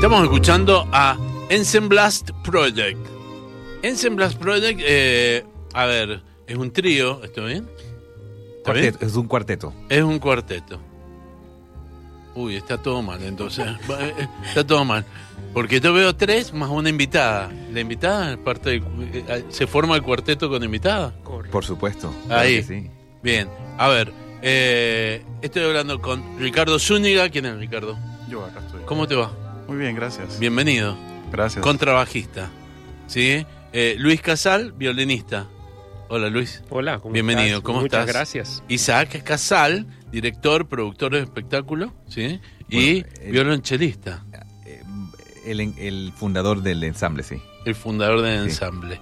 Estamos escuchando a Ensemblast Project. Ensemblast Project, eh, a ver, es un trío, ¿está bien? ¿Está bien? Cuarteto, es un cuarteto. Es un cuarteto. Uy, está todo mal, entonces. Eh, está todo mal. Porque yo veo tres más una invitada. La invitada es parte del cu- eh, se forma el cuarteto con invitada. Por supuesto. Ahí. sí. Bien, a ver, eh, estoy hablando con Ricardo Zúñiga. ¿Quién es Ricardo? Yo acá estoy. ¿Cómo te va? Muy bien, gracias. Bienvenido. Gracias. Contrabajista. ¿Sí? Eh, Luis Casal, violinista. Hola Luis. Hola, ¿cómo Bienvenido, estás? ¿cómo Muchas estás? gracias. Isaac Casal, director, productor de espectáculo, ¿sí? y Bueno, el- violonchelista, Eh, El, el fundador del ensamble, sí. el fundador del Sí. ensamble.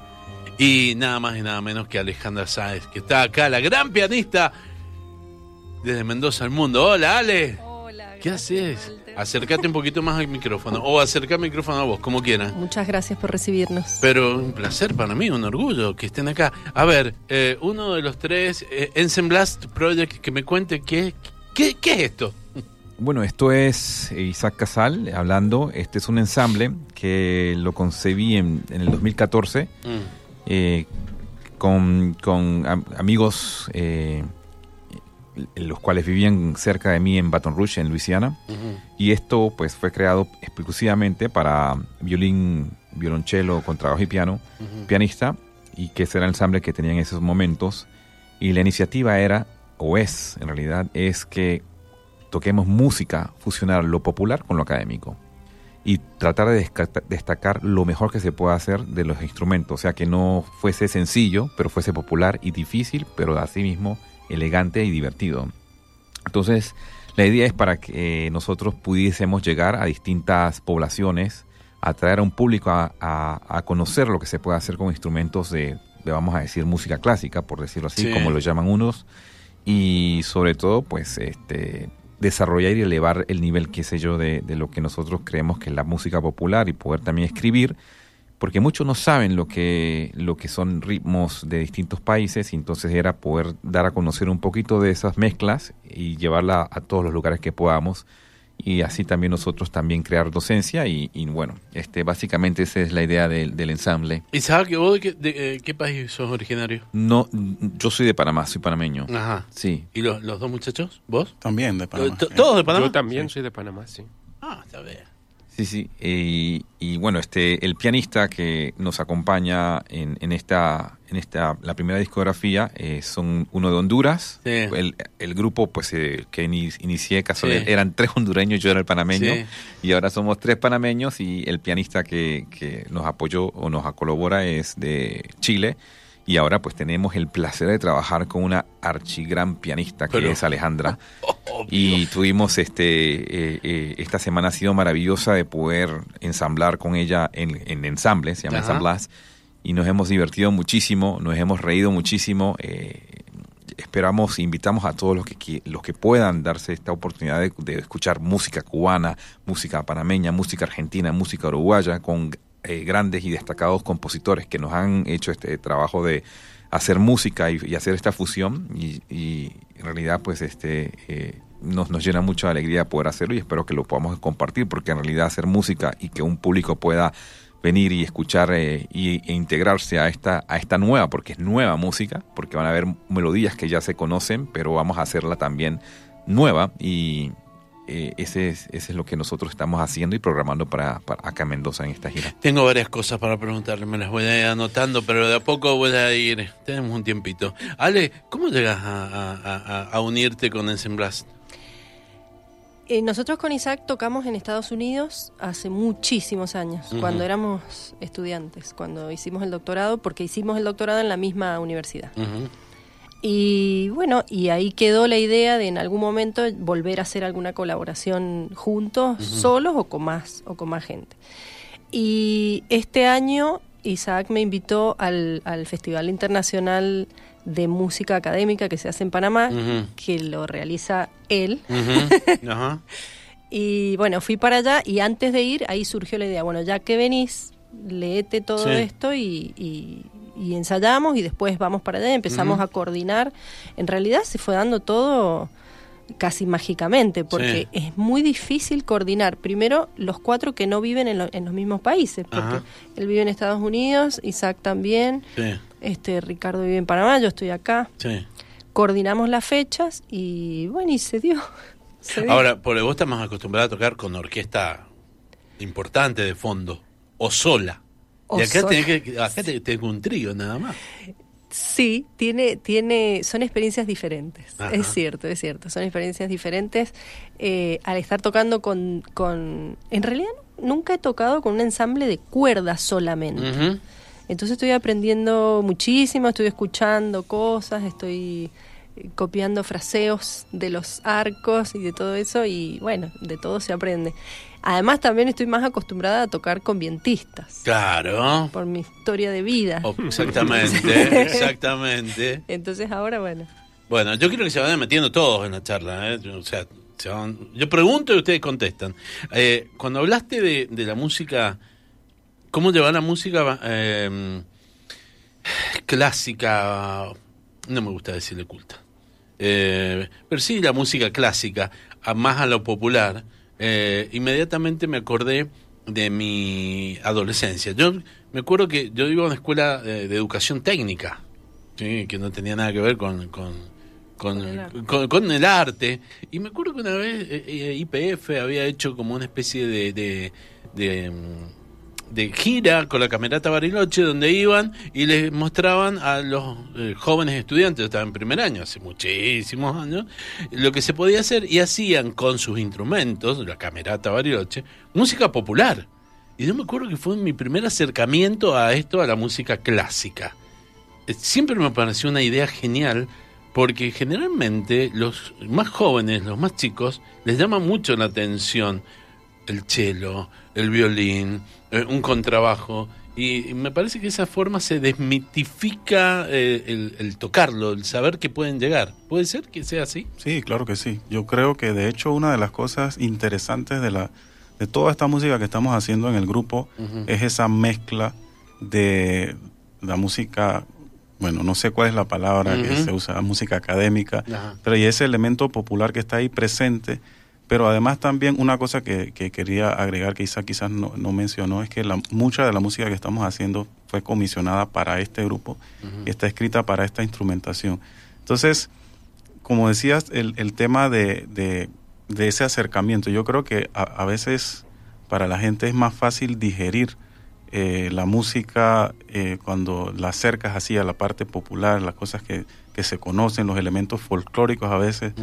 Y nada más y nada menos que Alejandra Sáez, que está acá, la gran pianista desde Mendoza al mundo. Hola, Ale. Hola. ¿Qué gracias, haces? Acércate un poquito más al micrófono o acerca el micrófono a vos, como quieras. Muchas gracias por recibirnos. Pero un placer para mí, un orgullo que estén acá. A ver, eh, uno de los tres, eh, Ensemblast Project, que me cuente qué, qué, qué es esto. Bueno, esto es Isaac Casal hablando. Este es un ensamble que lo concebí en, en el 2014 eh, con, con am- amigos eh, los cuales vivían cerca de mí en Baton Rouge, en Luisiana. Y esto pues fue creado exclusivamente para violín, violonchelo, contrabajo y piano, pianista, y que ese era el ensamble que tenía en esos momentos. Y la iniciativa era, o es en realidad, es que toquemos música, fusionar lo popular con lo académico. Y tratar de destacar lo mejor que se pueda hacer de los instrumentos. O sea, que no fuese sencillo, pero fuese popular y difícil, pero asimismo elegante y divertido. Entonces, la idea es para que eh, nosotros pudiésemos llegar a distintas poblaciones, atraer a un público a, a- a conocer lo que se puede hacer con instrumentos de, de, vamos a decir, música clásica, por decirlo así, Sí. como lo llaman unos, y sobre todo, pues, este desarrollar y elevar el nivel, qué sé yo, de, de lo que nosotros creemos que es la música popular y poder también escribir, porque muchos no saben lo que, lo que son ritmos de distintos países, y entonces era poder dar a conocer un poquito de esas mezclas y llevarla a todos los lugares que podamos, y así también nosotros también crear docencia, y, y bueno, este básicamente esa es la idea del, del ensamble. Isaac, ¿vos de qué, de, eh, qué país sos originario? No, yo soy de Panamá, soy panameño. Ajá. Sí, ¿Y los, los dos muchachos? ¿Vos? También de Panamá. ¿Todos de Panamá? Yo también soy de Panamá, sí. Ah, está bien. Sí, sí. Y, y bueno, este, el pianista que nos acompaña en, en esta, en esta, la primera discografía, eh, son uno de Honduras. Sí. El, el grupo, pues, eh, que ini- inicié, Sí. eran tres hondureños, yo era el panameño. Sí. Y ahora somos tres panameños y el pianista que, que nos apoyó o nos colabora es de Chile. Y ahora pues tenemos el placer de trabajar con una archigran pianista que Pero- es Alejandra. Obvio. Y tuvimos este eh, eh, esta semana ha sido maravillosa de poder ensamblar con ella en, en ensamble, se llama Ajá. Ensamblas, y nos hemos divertido muchísimo, nos hemos reído muchísimo. eh, esperamos, invitamos a todos los que los que puedan darse esta oportunidad de, de escuchar música cubana, música panameña, música argentina, música uruguaya, con eh, grandes y destacados compositores que nos han hecho este trabajo de hacer música y, y hacer esta fusión y, y en realidad pues este eh, nos, nos llena mucha alegría poder hacerlo y espero que lo podamos compartir porque en realidad hacer música y que un público pueda venir y escuchar eh, y, e integrarse a esta a esta nueva porque es nueva música porque van a haber melodías que ya se conocen pero vamos a hacerla también nueva y eh, ese, es, ese es lo que nosotros estamos haciendo y programando para, acá en Mendoza en esta gira. Tengo varias cosas para preguntarle, me las voy a ir anotando, pero de a poco voy a ir. Tenemos un tiempito. Ale, ¿cómo llegas a- a unirte con Ensemblast? Eh, nosotros con Isaac tocamos en Estados Unidos hace muchísimos años, cuando éramos estudiantes, cuando hicimos el doctorado, porque hicimos el doctorado en la misma universidad. Y bueno, y ahí quedó la idea de en algún momento volver a hacer alguna colaboración juntos, solos o con más o con más gente. Y este año Isaac me invitó al, al Festival Internacional de Música Académica que se hace en Panamá, que lo realiza él. Y bueno, fui para allá y antes de ir, ahí surgió la idea, bueno, ya que venís, leete todo Sí. esto y, y- y ensayamos y después vamos para allá y empezamos a coordinar. En realidad se fue dando todo casi mágicamente, porque Sí. es muy difícil coordinar. Primero, los cuatro que no viven en, lo- en los mismos países, porque Ajá. él vive en Estados Unidos, Isaac también, Sí, este Ricardo vive en Panamá, yo estoy acá. sí. Coordinamos las fechas y bueno, y se dio. Se dio. Ahora, porque vos estás más acostumbrada a tocar con orquesta importante de fondo, o sola. O y acá sola, tenés que, acá un trío nada más. Sí, tiene, tiene, son experiencias diferentes. Ajá. Es cierto, es cierto. Son experiencias diferentes. Eh, al estar tocando con, con, en realidad nunca he tocado con un ensamble de cuerdas solamente. Entonces estoy aprendiendo muchísimo, estoy escuchando cosas, estoy eh, copiando fraseos de los arcos y de todo eso y bueno, de todo se aprende. Además también estoy más acostumbrada a tocar con vientistas Claro. por mi historia de vida. Oh, exactamente, exactamente. Entonces ahora bueno. Bueno, yo quiero que se vayan metiendo todos en la charla. ¿eh? O sea, se van- yo pregunto y ustedes contestan. Eh, cuando hablaste de, de la música, ¿cómo llevar la música eh, clásica? No me gusta decirle culta. Eh, pero sí, la música clásica, a más a lo popular. Eh, inmediatamente me acordé de mi adolescencia. Yo me acuerdo que yo iba a una escuela eh, de educación técnica, ¿sí? que no tenía nada que ver con, con, con, el arte. con- con el arte. Y me acuerdo que una vez eh, eh, IPF había hecho como una especie de, de, de, mm, de gira con la camerata Bariloche donde iban y les mostraban a los eh, jóvenes estudiantes, yo estaba en primer año, hace muchísimos años, lo que se podía hacer y hacían con sus instrumentos, la camerata Bariloche, música popular. Y yo me acuerdo que fue mi primer acercamiento a esto, a la música clásica. Eh, Siempre me pareció una idea genial porque generalmente los más jóvenes, los más chicos, les llama mucho la atención el cello, el violín, eh, un contrabajo. Y, y me parece que de esa forma se desmitifica eh, el, el tocarlo, el saber que pueden llegar. ¿Puede ser que sea así? Sí, claro que sí. Yo creo que de hecho una de las cosas interesantes de la de toda esta música que estamos haciendo en el grupo es esa mezcla de la música, bueno, no sé cuál es la palabra que se usa, música académica, Ajá. pero y ese elemento popular que está ahí presente, pero además también una cosa que, que quería agregar que Isa quizás no, no mencionó es que la, mucha de la música que estamos haciendo fue comisionada para este grupo y está escrita para esta instrumentación. Entonces, como decías, el, el tema de, de, de ese acercamiento, yo creo que a, a veces para la gente es más fácil digerir eh, la música eh, cuando la acercas así a la parte popular, las cosas que, que se conocen, los elementos folclóricos a veces.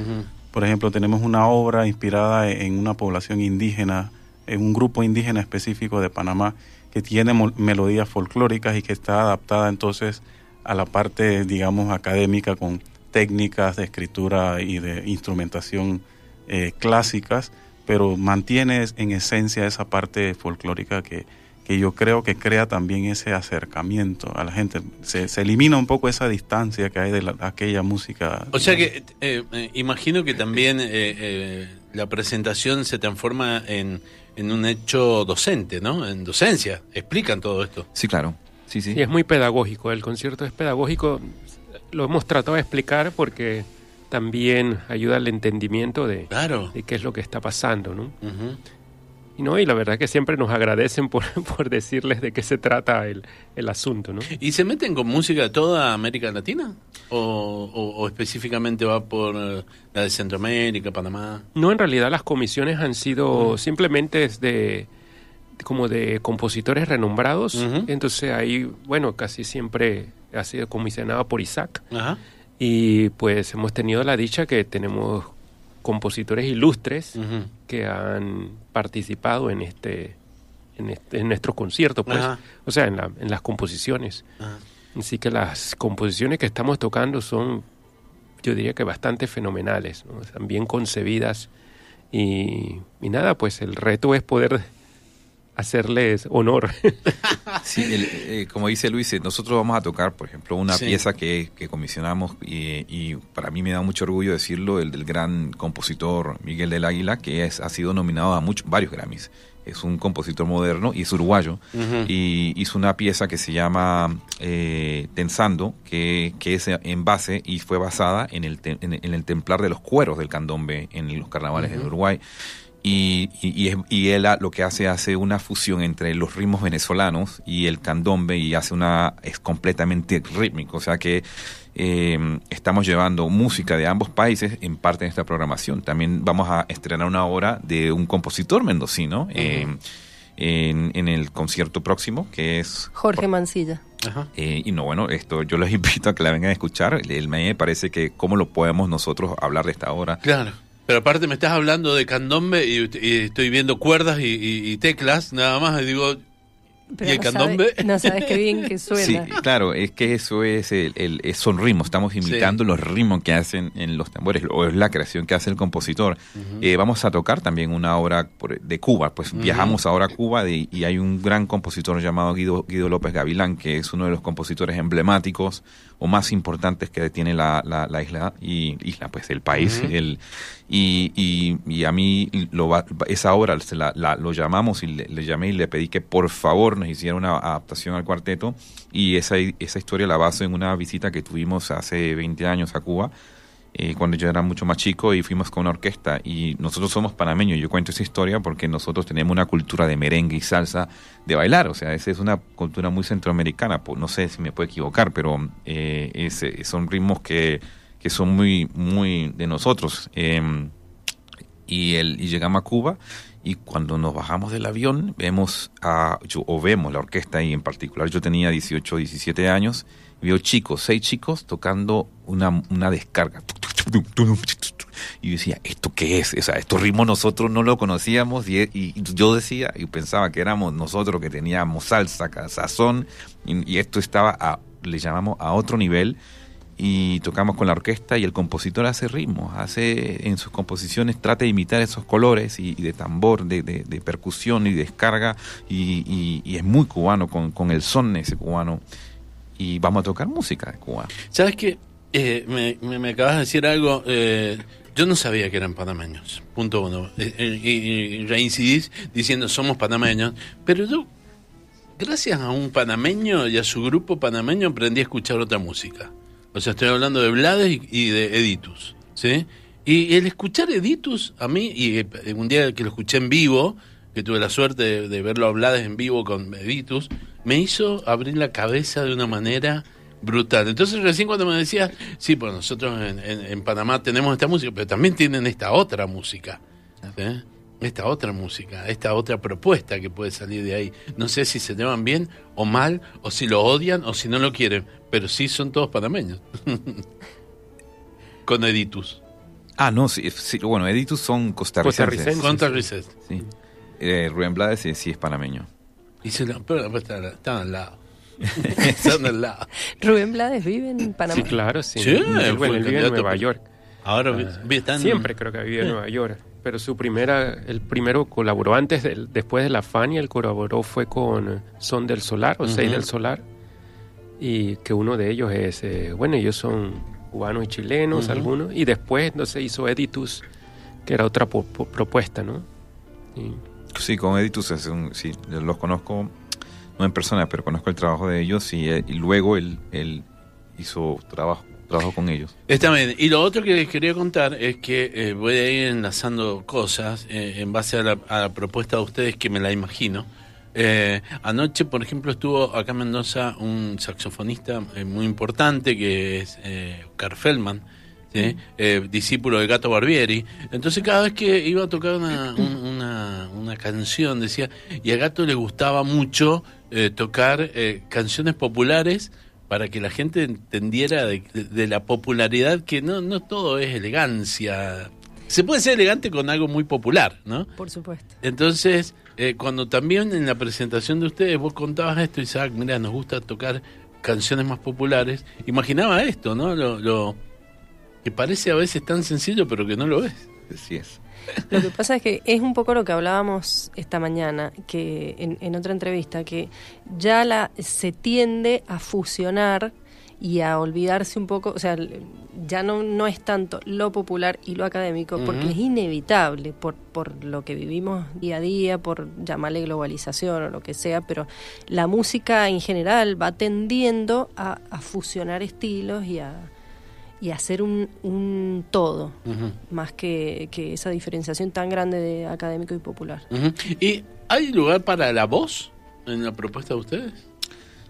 Por ejemplo, tenemos una obra inspirada en una población indígena, en un grupo indígena específico de Panamá, que tiene melodías folclóricas y que está adaptada entonces a la parte, digamos, académica con técnicas de escritura y de instrumentación eh, clásicas, pero mantiene en esencia esa parte folclórica que, que yo creo que crea también ese acercamiento a la gente. Se, se elimina un poco esa distancia que hay de la- aquella música. O sea que eh, eh, imagino que también eh, eh, la presentación se transforma en, en un hecho docente, ¿no? En docencia. Explican todo esto. Sí, claro. Sí, sí. Sí, es muy pedagógico. El concierto es pedagógico. Lo hemos tratado de explicar porque también ayuda al entendimiento de, Claro. de qué es lo que está pasando, ¿no? Ujú. Y, ¿no? y la verdad que siempre nos agradecen por, por decirles de qué se trata el, el asunto, ¿no? ¿Y se meten con música de toda América Latina? ¿O, o- o específicamente va por la de Centroamérica, Panamá? No, en realidad las comisiones han sido simplemente de como de compositores renombrados. Entonces ahí, bueno, casi siempre ha sido comisionado por Isaac. Ajá. Y pues hemos tenido la dicha que tenemos compositores ilustres que han participado en este en, este- en nuestros conciertos, pues, Ajá. o sea, en, la- en las composiciones. Ajá. Así que las composiciones que estamos tocando son, yo diría que bastante fenomenales, ¿no? Están bien concebidas y, y nada, pues el reto es poder hacerles honor. Sí, el- eh, como dice Luis, eh, nosotros vamos a tocar, por ejemplo, una Sí. pieza que, que comisionamos y, y para mí me da mucho orgullo decirlo, el del gran compositor Miguel del Águila, que es, ha sido nominado a muchos, varios Grammys. Es un compositor moderno y es uruguayo. Y hizo una pieza que se llama eh, Tensando, que, que es en base y fue basada en el, te- en, en el templar de los cueros del candombe en los carnavales de Uruguay. Y, y, y es- y él lo que hace hace una fusión entre los ritmos venezolanos y el candombe y hace una es completamente rítmico, o sea que eh, estamos llevando música de ambos países en parte de esta programación. También vamos a estrenar una obra de un compositor mendocino eh, en, en el concierto próximo, que es Jorge Mancilla. Ajá. eh, y no, bueno, esto yo los invito a que la vengan a escuchar. El, me parece que cómo lo podemos nosotros hablar de esta obra. Claro. Pero aparte me estás hablando de candombe y, y estoy viendo cuerdas y, y- y teclas, nada más, y digo, Pero ¿Y el no candombe? sabe- no sabes qué bien que suena. Sí, claro, es que eso es el, el- es- son ritmos, estamos imitando los ritmos que hacen en los tambores, o es la creación que hace el compositor. Eh, vamos a tocar también una obra por- de Cuba, pues viajamos ahora a Cuba de- y hay un gran compositor llamado Guido, Guido López Gavilán, que es uno de los compositores emblemáticos o más importantes que tiene la, la- la isla, y isla, pues el país. el, y, y- y a mí lo esa obra la, la- lo llamamos y le, le llamé y le pedí que por favor nos hiciera una adaptación al cuarteto. Y esa, esa historia la baso en una visita que tuvimos hace 20 años a Cuba eh, cuando yo era mucho más chico y fuimos con una orquesta. Y nosotros somos panameños. Yo cuento esa historia porque nosotros tenemos una cultura de merengue y salsa de bailar. O sea esa es una cultura muy centroamericana. Pues, no sé si me puedo equivocar pero eh, ese- son ritmos que, que son muy muy de nosotros Em, y, el, y llegamos a Cuba y cuando nos bajamos del avión vemos a, o vemos la orquesta y en particular yo tenía 18, 17 años, veo chicos, seis chicos tocando una, una descarga. Y yo decía, ¿esto qué es? O sea, estos ritmos nosotros no lo conocíamos y, y yo decía y pensaba que éramos nosotros que teníamos salsa, sazón y, y esto estaba, a, le llamamos a otro nivel y tocamos con la orquesta y el compositor hace ritmos, hace en sus composiciones trata de imitar esos colores y, de tambor, de, de- de percusión y descarga y, y- es muy cubano con, con el son ese cubano y vamos a tocar música de Cuba. ¿sabes qué? Eh, me, me- acabas de decir algo, eh, yo no sabía que eran panameños, punto uno. Eh, eh, y reincidís diciendo somos panameños, pero yo, gracias a un panameño y a su grupo panameño, aprendí a escuchar otra música. O sea, estoy hablando de Blades y, de Editus, ¿sí? Y el escuchar Editus, a mí, y eh, un día que lo escuché en vivo, que tuve la suerte de, verlo a Blades en vivo con Editus, me hizo abrir la cabeza de una manera brutal. Entonces recién cuando me decías, sí, pues nosotros en, Panamá tenemos esta música, pero también tienen esta otra música. Esta otra música, esta otra propuesta que puede salir de ahí. No sé si se llevan bien o mal, o si lo odian o si no lo quieren, pero sí son todos panameños. Con Editus. Ah, no, sí, sí, bueno, Editus son costarricenses. Costarricenses. Reset. Sí. Eh, Rubén Blades sí, sí es panameño. Y se lo, pero, pero están, están al lado. están al lado. Rubén Blades vive en Panamá. Sí, claro, sí. Sí, Él, bueno, él vive en Nueva por- York. Ahora Ah, están Siempre creo que vivido en Nueva York. Pero su primera, el primero colaboró antes, del- después de la Fania, el colaboró fue con Son del Solar o Seis Ujú. del Solar. Y que uno de ellos es, eh, bueno, ellos son cubanos y chilenos, algunos. Y después, no sé, hizo Editus, que era otra propuesta, ¿no? Y- Sí, con Editus es un- sí, los conozco, no en persona, pero conozco el trabajo de ellos y, eh, y luego él, él hizo trabajo, trabajo con ellos. Está bien. Y lo otro que les quería contar es que eh, voy a ir enlazando cosas eh, en base a la, a la propuesta de ustedes que me la imagino. Eh, anoche, por ejemplo, estuvo acá en Mendoza un saxofonista eh, muy importante que es eh, Oscar Feldman, ¿sí? Eh, discípulo de Gato Barbieri. Entonces, cada vez que iba a tocar una, un- una, una canción, decía, y a Gato le gustaba mucho eh, tocar eh, canciones populares para que la gente entendiera de, de- de la popularidad que no, no todo es elegancia. Se puede ser elegante con algo muy popular, ¿no? Por supuesto. Entonces, eh, cuando también en la presentación de ustedes vos contabas esto, Isaac, mira, nos gusta tocar canciones más populares, imaginaba esto, ¿no? Lo, lo que parece a veces tan sencillo, pero que no lo es. Así es. Lo que pasa es que es un poco lo que hablábamos esta mañana, que en, en otra entrevista, que ya la se tiende a fusionar y a olvidarse un poco, o sea, ya no, no es tanto lo popular y lo académico, porque es inevitable por, por lo que vivimos día a día, por llamarle globalización o lo que sea, pero la música en general va tendiendo a, a fusionar estilos y a, y hacer un, un todo, más que, que esa diferenciación tan grande de académico y popular. ¿Y hay lugar para la voz en la propuesta de ustedes?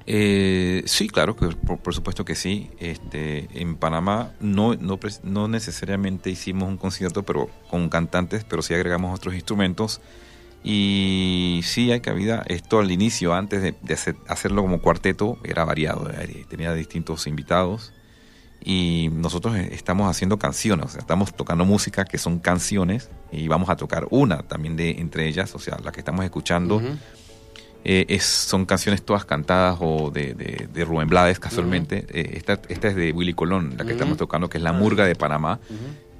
Eh, sí, claro, que por, por supuesto que sí. Este, en Panamá no, no, no necesariamente hicimos un concierto pero con cantantes, pero sí agregamos otros instrumentos. Y sí hay cabida. Esto al inicio, antes de, hacer- hacerlo como cuarteto, era variado. eh, Tenía distintos invitados. Y nosotros eh, estamos haciendo canciones, o sea, estamos tocando música que son canciones y vamos a tocar una también de entre ellas, o sea, la que estamos escuchando. Eh, es, son canciones todas cantadas o de, de, de Rubén Blades casualmente. Eh, esta, esta es de Willy Colón, la que estamos tocando, que es la Ah. murga de Panamá.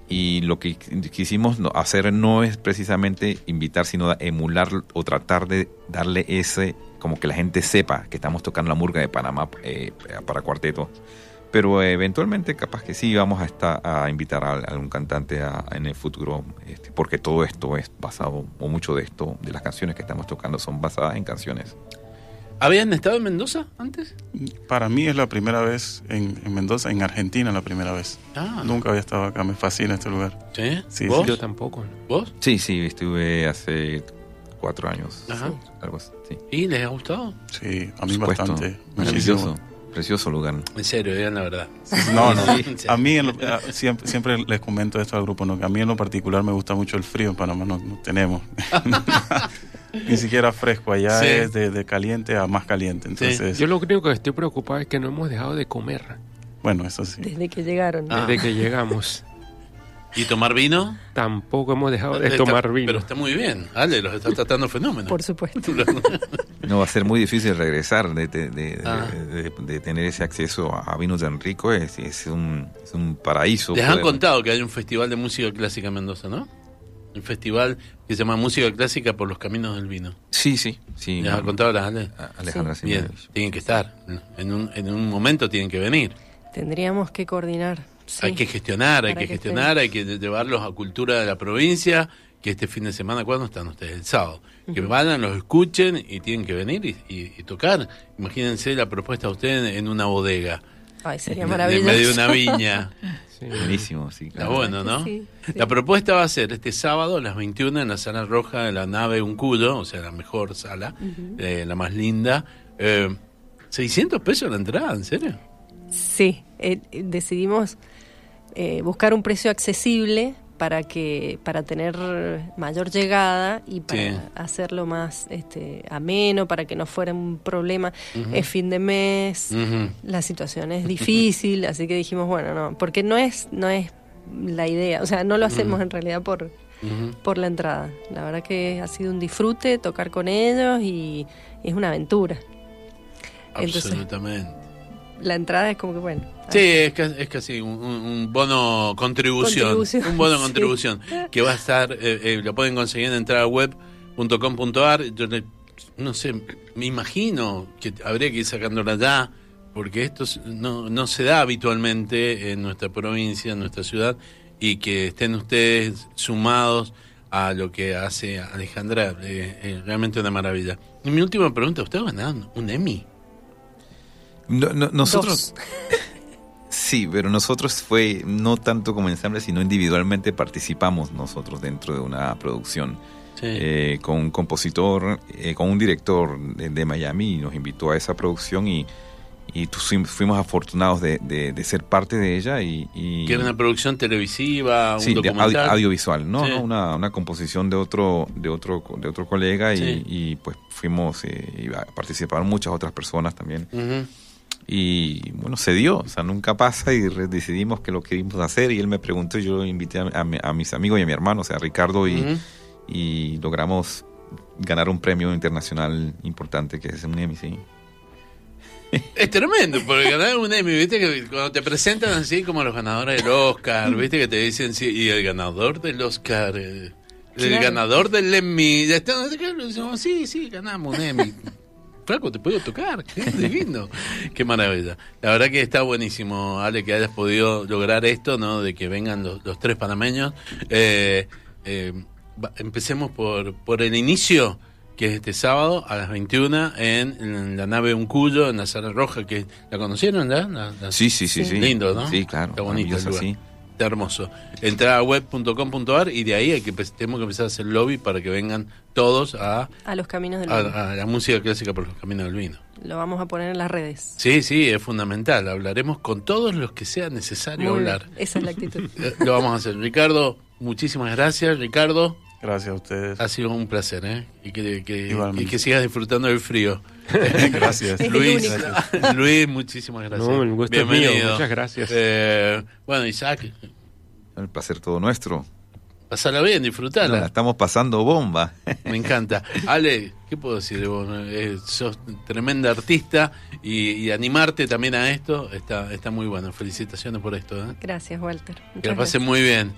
Y lo que qu- quisimos hacer no es precisamente invitar, sino emular o tratar de darle ese, como que la gente sepa que estamos tocando la murga de Panamá eh, para cuarteto. Pero eventualmente capaz que sí vamos a estar a invitar a, algún cantante a- en el futuro, este, porque todo esto es basado, o mucho de esto, de las canciones que estamos tocando son basadas en canciones. ¿Habían estado en Mendoza antes? Para mí es la primera vez en, en Mendoza, en Argentina la primera vez. Ah, Nunca había estado acá, me fascina este lugar. ¿Sí? Sí, ¿Vos? Yo tampoco. ¿Vos? Sí, sí, estuve hace cuatro años. Ajá. Algo así. sí. ¿Y les ha gustado? Sí, a Por mí supuesto. bastante. Maravilloso. Muchísimo. Precioso lugar. En serio, digan la verdad. No, no. A mí en lo- a- siempre, siempre les comento esto al grupo, ¿no? que a mí en lo particular me gusta mucho el frío, en Panamá no, no tenemos. Ni siquiera fresco, allá Sí. es de, de caliente a más caliente. Entonces, Yo lo único que estoy preocupado es que no hemos dejado de comer bueno, eso sí. Desde que llegaron. Ah. desde que llegamos. ¿Y tomar vino? Tampoco hemos dejado de Está- tomar vino. Pero está muy bien. Ale, los está tratando fenómeno. Por supuesto. No va a ser muy difícil regresar de, de- de- Ah. de- de- de tener ese acceso a, vinos tan rico. Es, es un, es un paraíso. Les han poder- contado que hay un festival de música clásica en Mendoza, ¿no? Un festival que se llama Música Clásica por los Caminos del Vino. Sí, sí. sí ¿Les han contado las Ale? A- Alejandra Sí. Bien, tienen que estar. En un, en un momento tienen que venir. Tendríamos que coordinar. Sí. Hay que gestionar, hay que que gestionar, hay que llevarlos a cultura de la provincia, que este fin de semana, ¿cuándo están ustedes? El sábado. Que vayan, los escuchen y tienen que venir y, y- y tocar. Imagínense la propuesta de ustedes en una bodega, Ay, sería en maravilloso. medio de una viña. Sí. Buenísimo, sí. Está claro. bueno, ¿no? Sí, sí. La propuesta va a ser este sábado a las 21 en la sala roja de la nave Uncudo, o sea, la mejor sala, eh, la más linda. Eh, 600 pesos la entrada, ¿en serio? Sí, eh, decidimos eh, buscar un precio accesible para que para tener mayor llegada y para Sí. hacerlo más este, ameno, para que no fuera un problema. Es fin de mes, la situación es difícil, así que dijimos, bueno, no, porque no es no es la idea, o sea, no lo hacemos en realidad por por la entrada. La verdad que ha sido un disfrute tocar con ellos y es una aventura. Entonces, Absolutamente. La entrada es como que bueno. Sí, es casi, es casi un, un- bono contribución, Contribución, Un bono sí. contribución que va a estar, eh, eh, lo pueden conseguir en entrada web.com.ar. Yo le- no sé, me imagino que habría que ir sacándola ya, porque esto es- no, no se da habitualmente en nuestra provincia, en nuestra ciudad, y que estén ustedes sumados a lo que hace Alejandra, eh, eh, realmente una maravilla. Y mi última pregunta, ¿ustedes ganaron un Emmy? No- no- nosotros, Dos. sí, pero nosotros fue no tanto como ensamble, sino individualmente participamos nosotros dentro de una producción. Sí. eh, con un compositor, eh, con un director de, de Miami y nos invitó a esa producción y, y fuimos afortunados de, de- de ser parte de ella y... y- que era una producción televisiva, un Sí, de documental. audio- audiovisual, ¿no? Sí. ¿no? Una, una composición de otro, de otro, de otro colega y, Sí. y, pues fuimos eh, y participaron muchas otras personas también. Ujú. Y bueno, se dio, o sea, nunca pasa y re- decidimos que lo queríamos hacer y él me preguntó y yo invité a, a mi- a mis amigos y a mi hermano, o sea, a Ricardo y, y logramos ganar un premio internacional importante que es un Emmy, sí. Es tremendo, porque ganar un Emmy, viste que cuando te presentan así como los ganadores del Oscar, viste que te dicen, sí, y el ganador del Oscar, eh, el Claro. ganador del Emmy, ya está, decimos, sí, sí, ganamos un Emmy. Flaco, te puedo tocar, qué divino, qué maravilla. La verdad que está buenísimo, Ale, que hayas podido lograr esto, ¿no? De que vengan los, los tres panameños. Eh, eh, empecemos por, por el inicio, que es este sábado a las 21 en, en la nave Uncuyo, en la sala roja, que la conocieron ya. La- la- Sí, sí, sí, sí. Lindo, ¿no? Sí, claro. Está bonito el lugar. sí. Hermoso. Entrar a web.com.ar y de ahí hay que, tenemos que empezar a hacer lobby para que vengan todos a, A los caminos del a- vino. a la música clásica por los caminos del vino. Lo vamos a poner en las redes. Sí, sí, es fundamental. Hablaremos con todos los que sea necesario Muy bien, hablar. Esa es la actitud. Lo vamos a hacer. Ricardo, muchísimas gracias. Ricardo, Gracias a ustedes. ha sido un placer, ¿eh? Y que, que- Igualmente. y que sigas disfrutando del frío. Gracias. Luis. Luis, muchísimas gracias. No, el gusto es mío. Bienvenido. Muchas gracias. Eh, bueno, Isaac, El placer todo nuestro. pasala bien, La disfrutala. estamos pasando bomba. Me encanta. Ale, ¿qué puedo decir de vos? Eh, sos tremenda artista y, y animarte también a esto está, está muy bueno. Felicitaciones por esto. ¿eh? Gracias, Walter. Que la pasen muy bien.